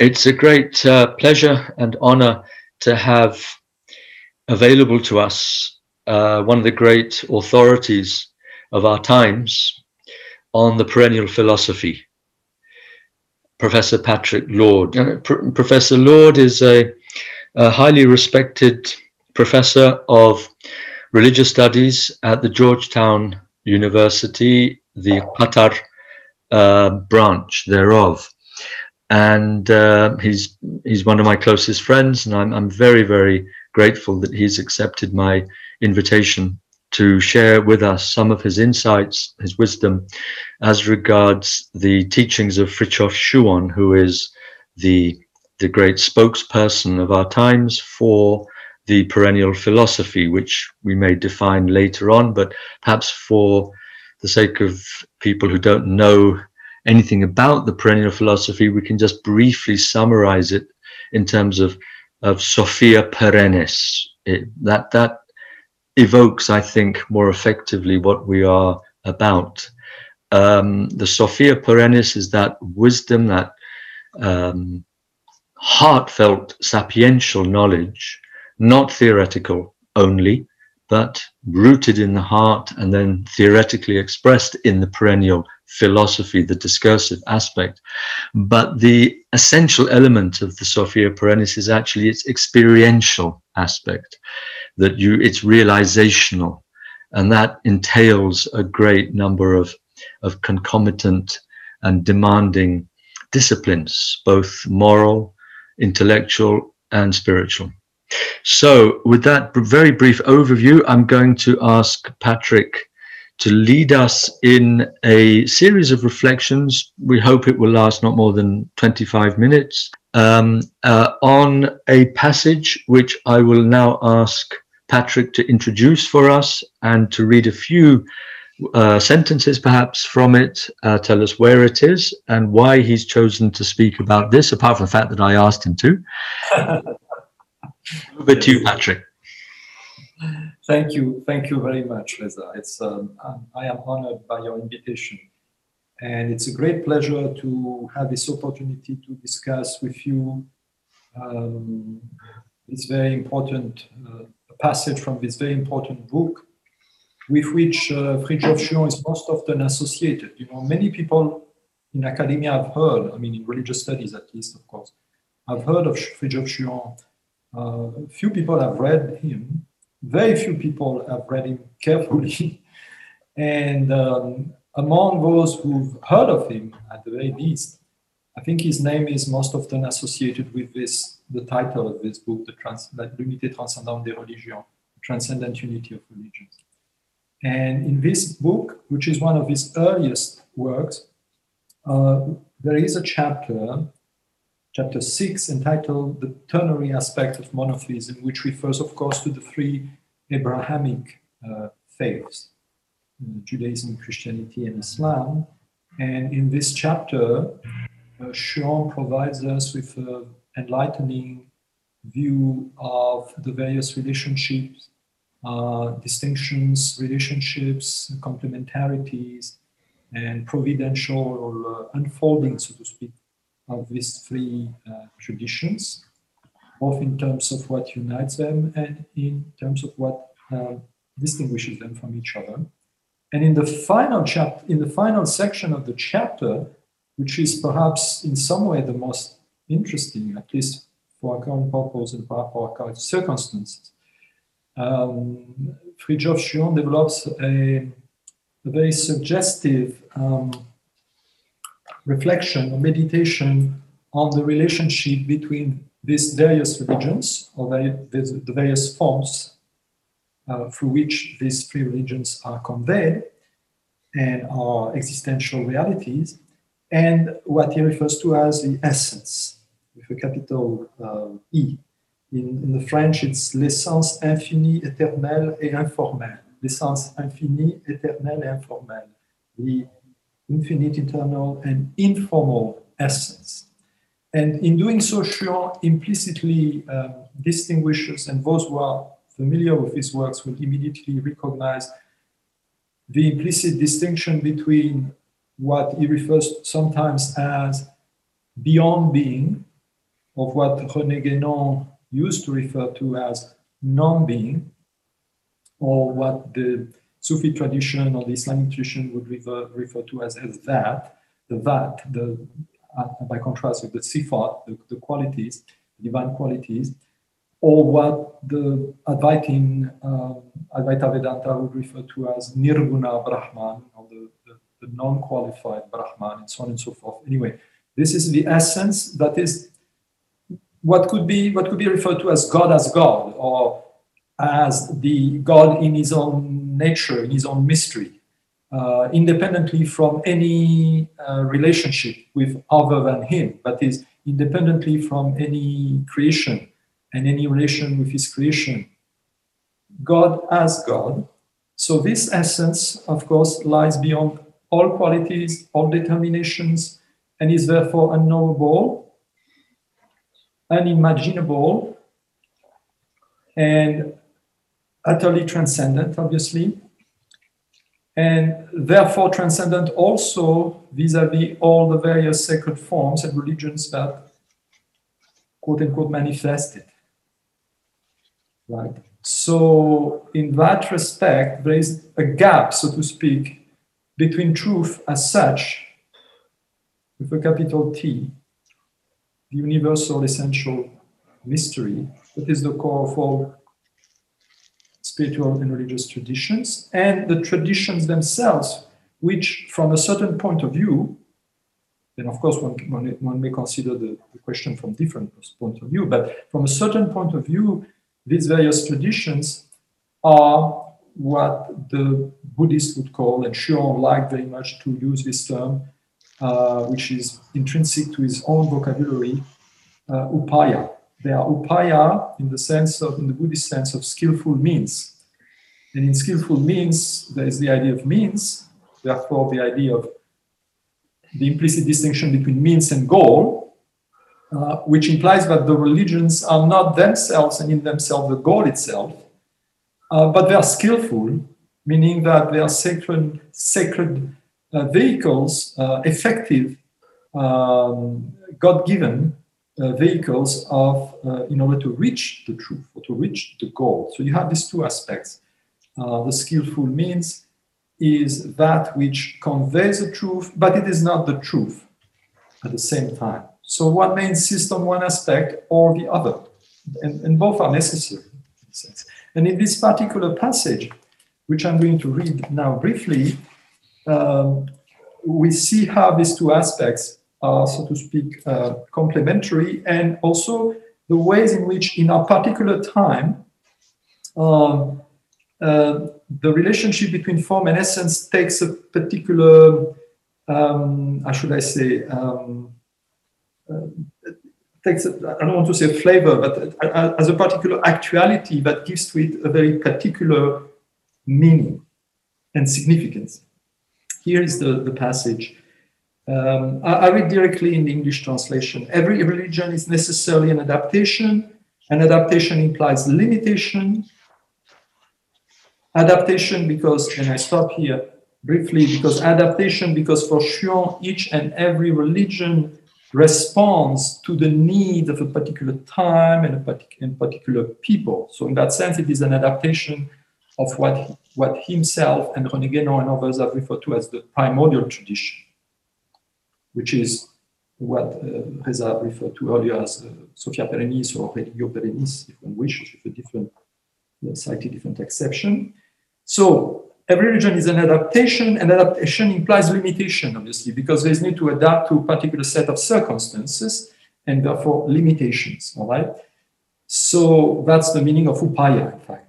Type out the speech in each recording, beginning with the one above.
It's a great uh, pleasure and honor to have available to us uh, one of the great authorities of our times on the perennial philosophy, Professor Patrick Laude. P- professor Laude is a, a, highly respected professor of religious studies at the Georgetown University, the Qatar uh, branch thereof and uh, he's he's one of my closest friends, and I'm I'm very very grateful that he's accepted my invitation to share with us some of his insights, his wisdom, as regards the teachings of Frithjof Schuon, who is the the great spokesperson of our times for the perennial philosophy, which we may define later on, but perhaps for the sake of people who don't know anything about the perennial philosophy, we can just briefly summarize it in terms of of Sophia perennis. It, that that evokes, I think, more effectively what we are about. Um, the Sophia perennis is that wisdom, that um, heartfelt, sapiential knowledge, not theoretical only, but rooted in the heart and then theoretically expressed in the perennial philosophy, the discursive aspect. But the essential element of the Sophia Perennis is actually its experiential aspect, that you it's realizational, and that entails a great number of, of concomitant and demanding disciplines, both moral, intellectual, and spiritual. So, with that very brief overview, I'm going to ask Patrick to lead us in a series of reflections. We hope it will last not more than 25 minutes um, uh, on a passage which I will now ask Patrick to introduce for us and to read a few uh, sentences perhaps from it, uh, tell us where it is and why he's chosen to speak about this, apart from the fact that I asked him to. Over to you, Patrick. Thank you, thank you very much, Reza. It's um, I am honored by your invitation, and it's a great pleasure to have this opportunity to discuss with you um, this very important uh, passage from this very important book, with which uh, Schuon is most often associated. You know, many people in academia have heard, I mean, in religious studies at least, of course, have heard of Frithjof Schuon. Uh, few people have read him, very few people have read him carefully. and um, among those who've heard of him, at the very least, I think his name is most often associated with this, the title of this book, the trans, L'unité transcendante des religions, Transcendent Unity of Religions. And in this book, which is one of his earliest works, uh, there is a chapter chapter 6, entitled The Ternary Aspect of Monotheism, which refers, of course, to the three Abrahamic uh, faiths uh, Judaism, Christianity, and Islam. And in this chapter, uh, Schuon provides us with an enlightening view of the various relationships, uh, distinctions, relationships, complementarities, and providential uh, unfolding, so to speak, of these three uh, traditions, both in terms of what unites them and in terms of what uh, distinguishes them from each other. And in the final chapter, in the final section of the chapter, which is perhaps in some way the most interesting, at least for our current purpose and for our current circumstances, um, Schuon develops a, a very suggestive um, reflection or meditation on the relationship between these various religions or the various forms uh, through which these three religions are conveyed and are existential realities, and what he refers to as the essence, with a capital uh, E. In, in, the French, it's l'essence infinie, éternelle et informelle. L'essence infinie, éternelle et informelle. The infinite, eternal, and informal essence. And in doing so, Schuon implicitly um, distinguishes, and those who are familiar with his works will immediately recognize the implicit distinction between what he refers sometimes as beyond being of what René Guénon used to refer to as non-being, or what the Sufi tradition or the Islamic tradition would refer, refer to as, as Dhat, the Dhat, the, uh, by contrast with the sifat, the, the qualities, divine qualities, or what the Advaitin, um, Advaita Vedanta would refer to as Nirguna Brahman, or the, the, the non-qualified Brahman, and so on and so forth. Anyway, this is the essence that is what could be what could be referred to as God as God, or as the God in his own nature, in his own mystery, uh, independently from any uh, relationship with other than him, but is independently from any creation and any relation with his creation. God as God. So this essence, of course, lies beyond all qualities, all determinations, and is therefore unknowable, unimaginable, and utterly transcendent, obviously, and therefore transcendent also vis-a-vis all the various sacred forms and religions that quote unquote manifested. Right. So in that respect, there is a gap, so to speak, between truth as such, with a capital T, the universal essential mystery that is the core of all spiritual and religious traditions, and the traditions themselves, which, from a certain point of view, then of course one, one, one may consider the, the, question from different point of view, but from a certain point of view, these various traditions are what the Buddhists would call, and Schuon liked very much to use this term, uh, which is intrinsic to his own vocabulary, uh, upaya. They are upaya in the sense of, in the Buddhist sense of skillful means. And in skillful means, there is the idea of means, therefore the idea of the implicit distinction between means and goal, uh, which implies that the religions are not themselves and in themselves the goal itself, uh, but they are skillful, meaning that they are sacred, sacred uh, vehicles, uh, effective, um, God-given uh, vehicles of uh, in order to reach the truth or to reach the goal. So you have these two aspects. Uh, the skillful means is that which conveys the truth, but it is not the truth at the same time. So one may insist on one aspect or the other, and, and both are necessary. And in this particular passage, which I'm going to read now briefly, um, we see how these two aspects so to speak, uh, complementary, and also the ways in which, in our particular time, um, uh, the relationship between form and essence takes a particular, um, how should I say, um, uh, takes, a, I don't want to say flavor, but as a particular actuality that gives to it a very particular meaning and significance. Here is the, the passage. Um, I, I, read directly in the English translation. Every religion is necessarily an adaptation. An adaptation implies limitation. Adaptation because, and I stop here briefly, because adaptation, because for Schuon, each and every religion responds to the need of a particular time and a partic- particular people. So in that sense, it is an adaptation of what, what himself and René Guénon and others have referred to as the primordial tradition which is what uh, Reza referred to earlier as uh, Sophia Perennis or Religio Perennis, if one wishes, with a different, uh, slightly different exception. So every religion is an adaptation, and adaptation implies limitation, obviously, because there's need to adapt to a particular set of circumstances and therefore limitations. All right. So that's the meaning of upaya, in fact.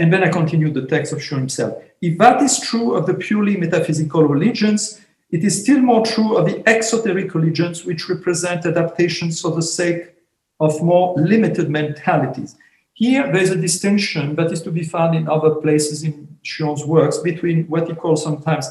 and then I continue the text of Schuon himself. If that is true of the purely metaphysical religions, it is still more true of the exoteric religions, which represent adaptations for the sake of more limited mentalities. Here, there's a distinction that is to be found in other places in Schuon's works between what he calls sometimes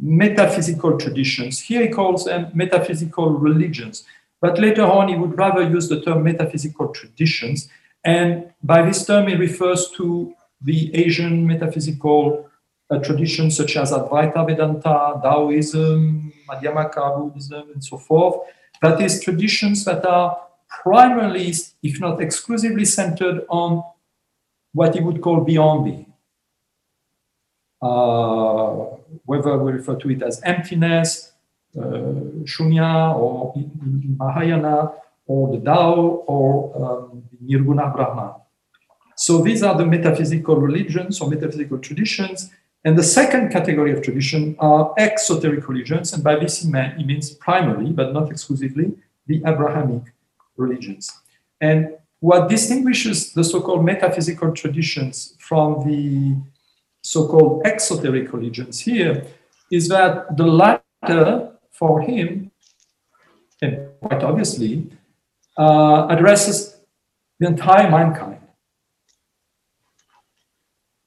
metaphysical traditions. Here, he calls them metaphysical religions. But later on, he would rather use the term metaphysical traditions. And by this term, he refers to the Asian metaphysical traditions such as Advaita Vedanta, Taoism, Madhyamaka Buddhism, and so forth, that is, traditions that are primarily, if not exclusively, centered on what he would call beyond being. Uh, whether we refer to it as emptiness, uh, shunya, or in, in Mahayana, or the Tao, or um, Nirguna Brahman. So these are the metaphysical religions or metaphysical traditions. And the second category of tradition are exoteric religions. And by this he, means primarily, but not exclusively, the Abrahamic religions. And what distinguishes the so called metaphysical traditions from the so called exoteric religions here is that the latter, for him, and quite obviously, uh, addresses the entire mankind.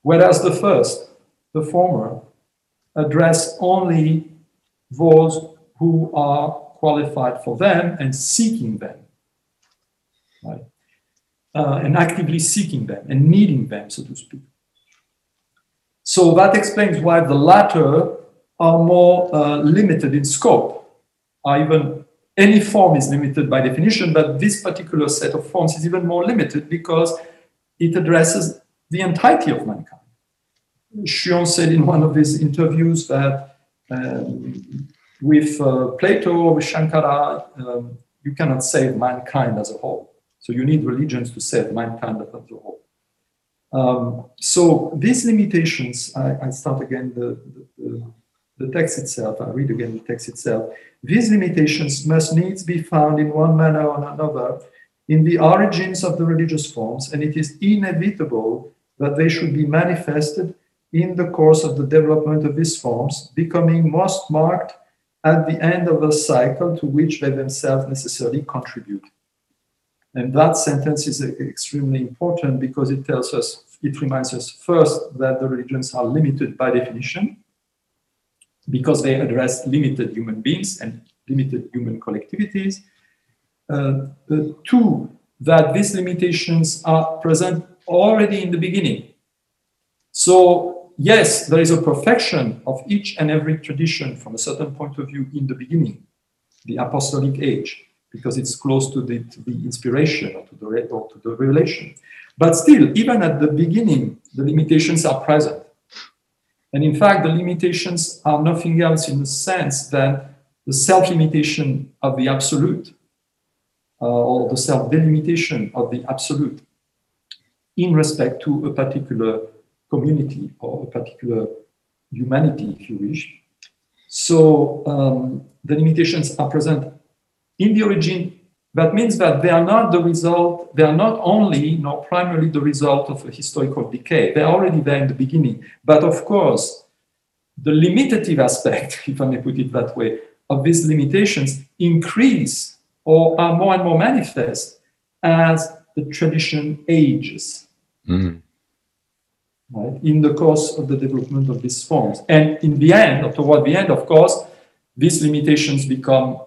Whereas the first, the former, address only those who are qualified for them and seeking them, right? Uh, and actively seeking them and needing them, so to speak. So that explains why the latter are more uh, limited in scope, or even any form is limited by definition, but this particular set of forms is even more limited because it addresses the entirety of mankind. Schuon said in one of his interviews that um, with uh, Plato, or with Shankara, um, you cannot save mankind as a whole. So you need religions to save mankind as a whole. Um, so these limitations, I, I start again the, the, the, text itself, I read again the text itself. These limitations must needs be found in one manner or another in the origins of the religious forms, and it is inevitable that they should be manifested in the course of the development of these forms, becoming most marked at the end of a cycle to which they themselves necessarily contribute. And that sentence is extremely important because it tells us, it reminds us first that the religions are limited by definition because they address limited human beings and limited human collectivities. Uh, two, that these limitations are present already in the beginning. So, yes, there is a perfection of each and every tradition from a certain point of view in the beginning, the apostolic age because it's close to the, to the inspiration or to the, or to the revelation. But still, even at the beginning, the limitations are present. And in fact, the limitations are nothing else in the sense that the self limitation of the absolute uh, or the self delimitation of the absolute in respect to a particular community or a particular humanity, if you wish. So um, the limitations are present in the origin, that means that they are not the result, they are not only nor primarily the result of a historical decay. They're already there in the beginning. But of course, the limitative aspect, if I may put it that way, of these limitations increase or are more and more manifest as the tradition ages. Mm. Right, in the course of the development of these forms. And in the end, or toward the end, of course, these limitations become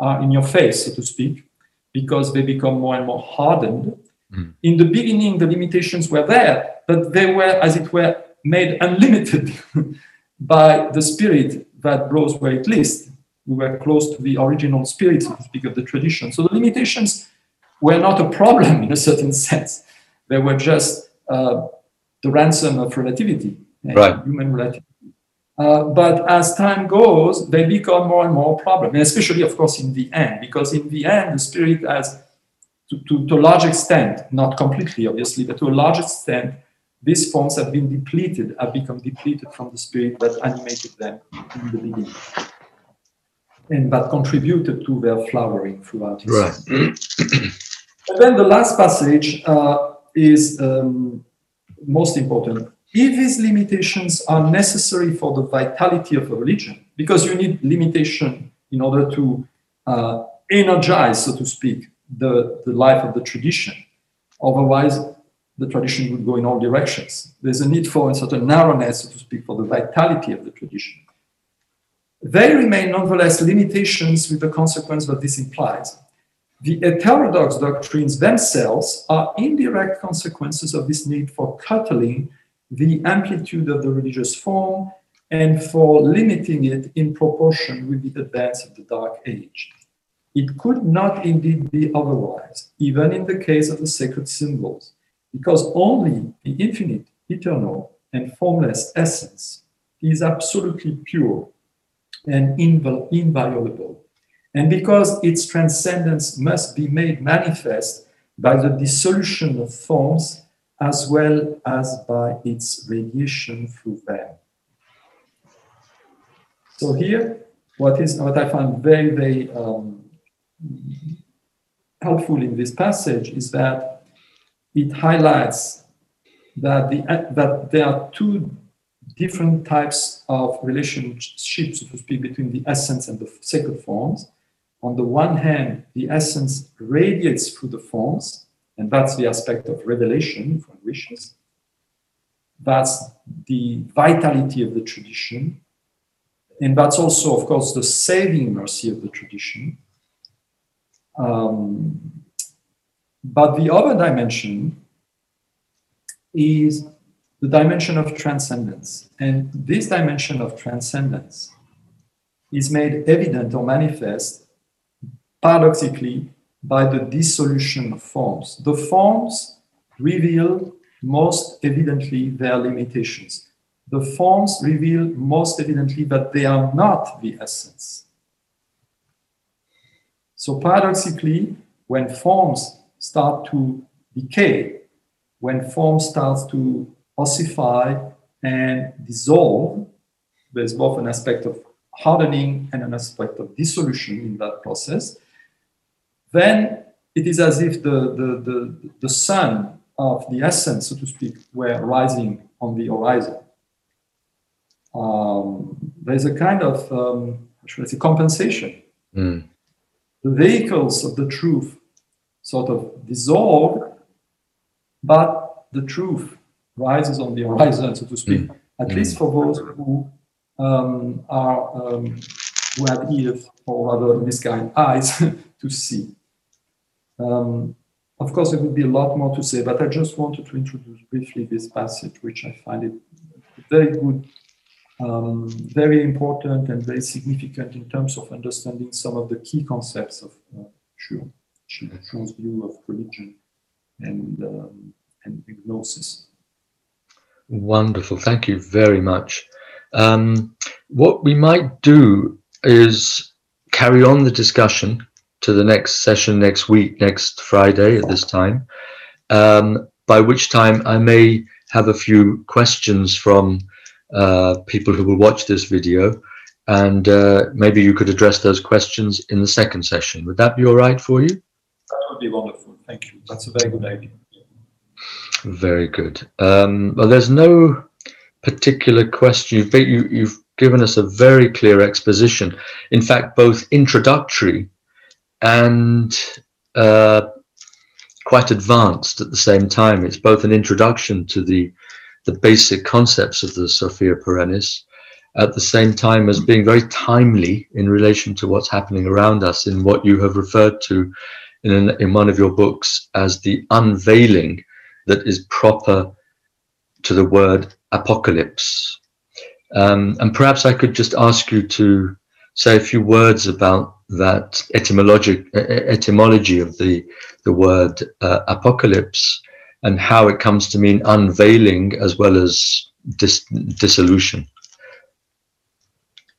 are in your face, so to speak, because they become more and more hardened. Mm. In the beginning, the limitations were there, but they were, as it were, made unlimited by the spirit that blows where it least. We were close to the original spirit, so to speak, of the tradition. So the limitations were not a problem in a certain sense. They were just uh, the ransom of relativity, right. human relativity. Uh, but as time goes, they become more and more a problem, and especially, of course, in the end, because in the end, the spirit has, to, to, to a large extent, not completely, obviously, but to a large extent, these forms have been depleted, have become depleted from the spirit that animated them in the beginning. And that contributed to their flowering throughout history. Right. and then the last passage uh, is um, most important if these limitations are necessary for the vitality of a religion, because you need limitation in order to uh, energize, so to speak, the, the life of the tradition. Otherwise, the tradition would go in all directions. There's a need for a certain narrowness, so to speak, for the vitality of the tradition. They remain nonetheless limitations with the consequence that this implies. The heterodox doctrines themselves are indirect consequences of this need for curtailing the amplitude of the religious form and for limiting it in proportion with the advance of the Dark Age. It could not indeed be otherwise, even in the case of the sacred symbols, because only the infinite, eternal, and formless essence is absolutely pure and inviolable, and because its transcendence must be made manifest by the dissolution of forms as well as by its radiation through them. So here, what is what I find very, very um, helpful in this passage is that it highlights that the that there are two different types of relationships, so to speak, between the essence and the sacred forms. On the one hand, the essence radiates through the forms, and that's the aspect of revelation, one wishes. That's the vitality of the tradition. And that's also, of course, the saving mercy of the tradition. Um, but the other dimension is the dimension of transcendence. And this dimension of transcendence is made evident or manifest paradoxically by the dissolution of forms. The forms reveal most evidently their limitations. The forms reveal most evidently that they are not the essence. So, paradoxically, when forms start to decay, when form starts to ossify and dissolve, there's both an aspect of hardening and an aspect of dissolution in that process then it is as if the, the, the, the sun of the essence, so to speak, were rising on the horizon. Um, there's a kind of, um, should I say, compensation. Mm. The vehicles of the truth sort of dissolve, but the truth rises on the horizon, so to speak, mm. at mm. least for those who um, are um, who have ears, or rather, in this kind, eyes to see. Um, of course, there would be a lot more to say, but I just wanted to introduce briefly this passage, which I find it very good, um, very important, and very significant in terms of understanding some of the key concepts of uh, view of religion and, um, and gnosis. Wonderful. Thank you very much. Um, what we might do is carry on the discussion to the next session next week, next Friday at this time, um, by which time I may have a few questions from uh, people who will watch this video, and uh, maybe you could address those questions in the second session. Would that be all right for you? That would be wonderful. Thank you. That's a very good idea. Very good. Um, well, there's no particular question. You've, you, you've given us a very clear exposition. In fact, both introductory and uh, quite advanced at the same time. It's both an introduction to the the basic concepts of the Sophia Perennis, at the same time as being very timely in relation to what's happening around us in what you have referred to in, an, in one of your books as the unveiling that is proper to the word apocalypse. Um, and perhaps I could just ask you to say a few words about that etymologic etymology of the the word uh, apocalypse and how it comes to mean unveiling as well as dis- dissolution.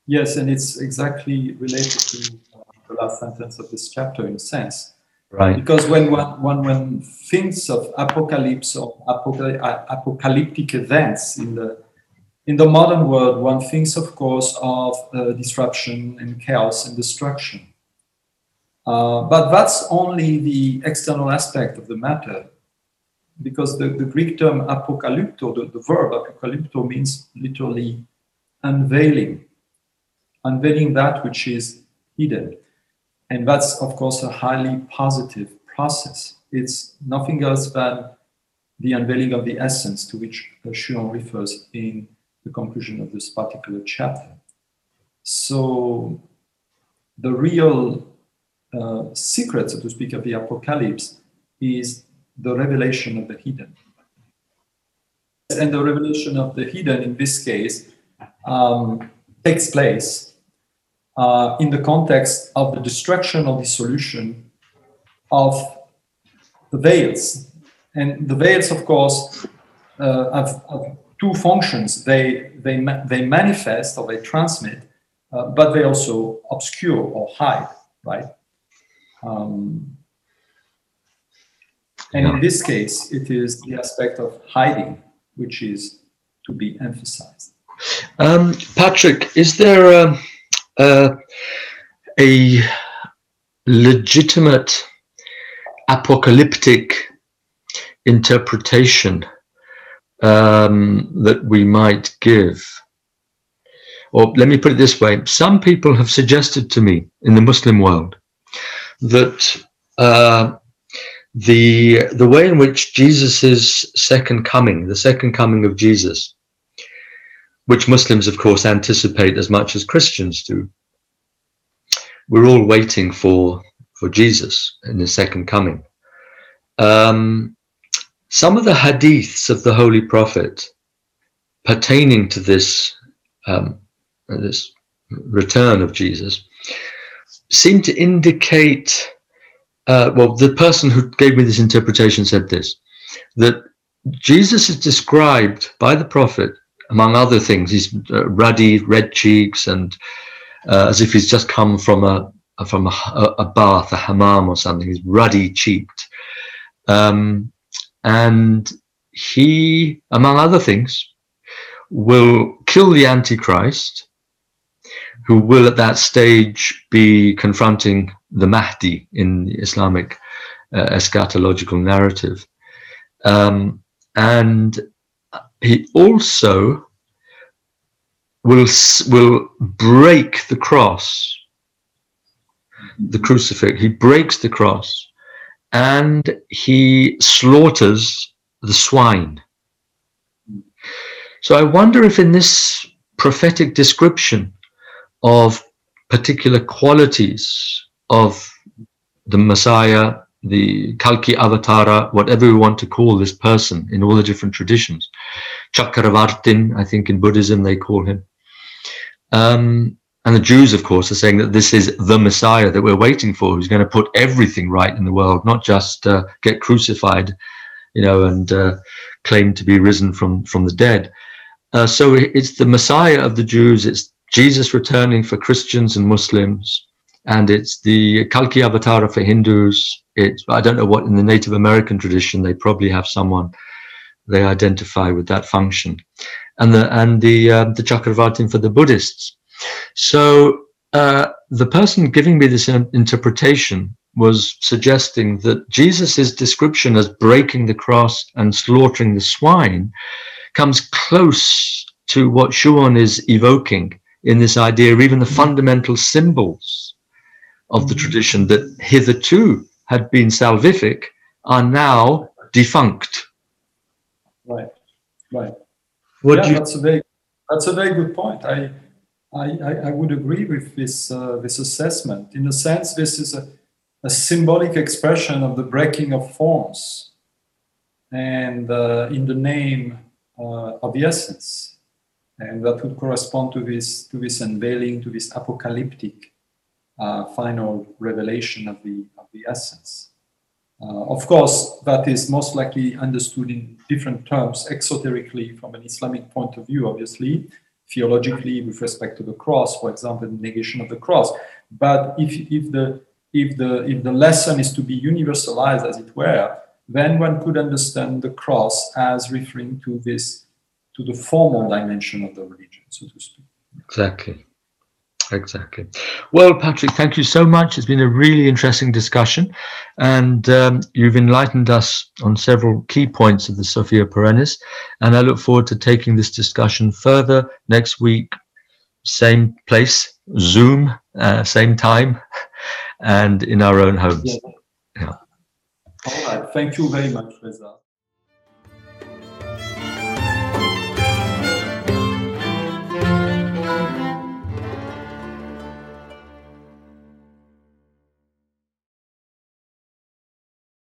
Yes, and it's exactly related to uh, the last sentence of this chapter in a sense. Right. Because when one, one, one thinks of apocalypse or apocalyptic events in the in the modern world, one thinks, of course, of uh, disruption and chaos and destruction. Uh, but that's only the external aspect of the matter, because the, the Greek term apocalypto, the, the verb apocalypto, means literally unveiling, unveiling that which is hidden. And that's, of course, a highly positive process. It's nothing else than the unveiling of the essence to which Schuon refers in the conclusion of this particular chapter. So the real uh, secret, so to speak, of the apocalypse is the revelation of the hidden. And the revelation of the hidden in this case um, takes place uh, in the context of the destruction or dissolution of the veils. And the veils, of course, uh, have, have, two functions. They, they, they manifest or they transmit, uh, but they also obscure or hide, right? Um, and in this case, it is the aspect of hiding which is to be emphasized. Um, Patrick, is there a, a, a legitimate apocalyptic interpretation um, that we might give? Or let me put it this way some people have suggested to me in the Muslim world that uh, the the way in which Jesus' second coming, the second coming of Jesus, which Muslims, of course, anticipate as much as Christians do. We're all waiting for for Jesus in his second coming. Um, some of the hadiths of the Holy Prophet pertaining to this um, this return of Jesus seem to indicate uh, well, the person who gave me this interpretation said this that Jesus is described by the prophet, among other things, he's uh, ruddy, red cheeks, and uh, as if he's just come from a from a, a, bath, a hammam or something. He's ruddy cheeked, um, and he, among other things, will kill the Antichrist, who will at that stage be confronting the Mahdi in the Islamic uh, eschatological narrative. Um, and he also will, will break the cross, the crucifix. He breaks the cross and he slaughters the swine. So I wonder if in this prophetic description of particular qualities of the Messiah, the Kalki Avatara, whatever we want to call this person in all the different traditions. Chakravartin, I think in Buddhism they call him. Um, and the Jews, of course, are saying that this is the Messiah that we're waiting for, who's going to put everything right in the world, not just uh, get crucified, you know, and uh, claim to be risen from from the dead. Uh, so it's the Messiah of the Jews. It's Jesus returning for Christians and Muslims and it's the Kalki Avatara for Hindus. It's I don't know what in the Native American tradition they probably have someone they identify with that function, and the and the uh, the Chakravartin for the Buddhists. So uh, the person giving me this interpretation was suggesting that Jesus' description as breaking the cross and slaughtering the swine comes close to what Schuon is evoking in this idea of even the fundamental symbols of the tradition that hitherto had been salvific are now defunct. Right, right. What yeah, you... that's a very that's a very good point. I I, I would agree with this uh, this assessment. In a sense, this is a, a symbolic expression of the breaking of forms, and uh, in the name uh, of the essence, and that would correspond to this to this unveiling, to this apocalyptic uh, final revelation of the, of the essence. Uh, of course, that is most likely understood in different terms, exoterically from an Islamic point of view, obviously, theologically with respect to the cross, for example, the negation of the cross. But if, if, the, if, the, if the lesson is to be universalized, as it were, then one could understand the cross as referring to this, to the formal dimension of the religion, so to speak. Exactly. Exactly. Well, Patrick, thank you so much. It's been a really interesting discussion, and um, you've enlightened us on several key points of the Sophia Perennis. And I look forward to taking this discussion further next week, same place, Zoom, uh, same time, and in our own homes. Yeah. yeah. All right. Thank you very much, Reza.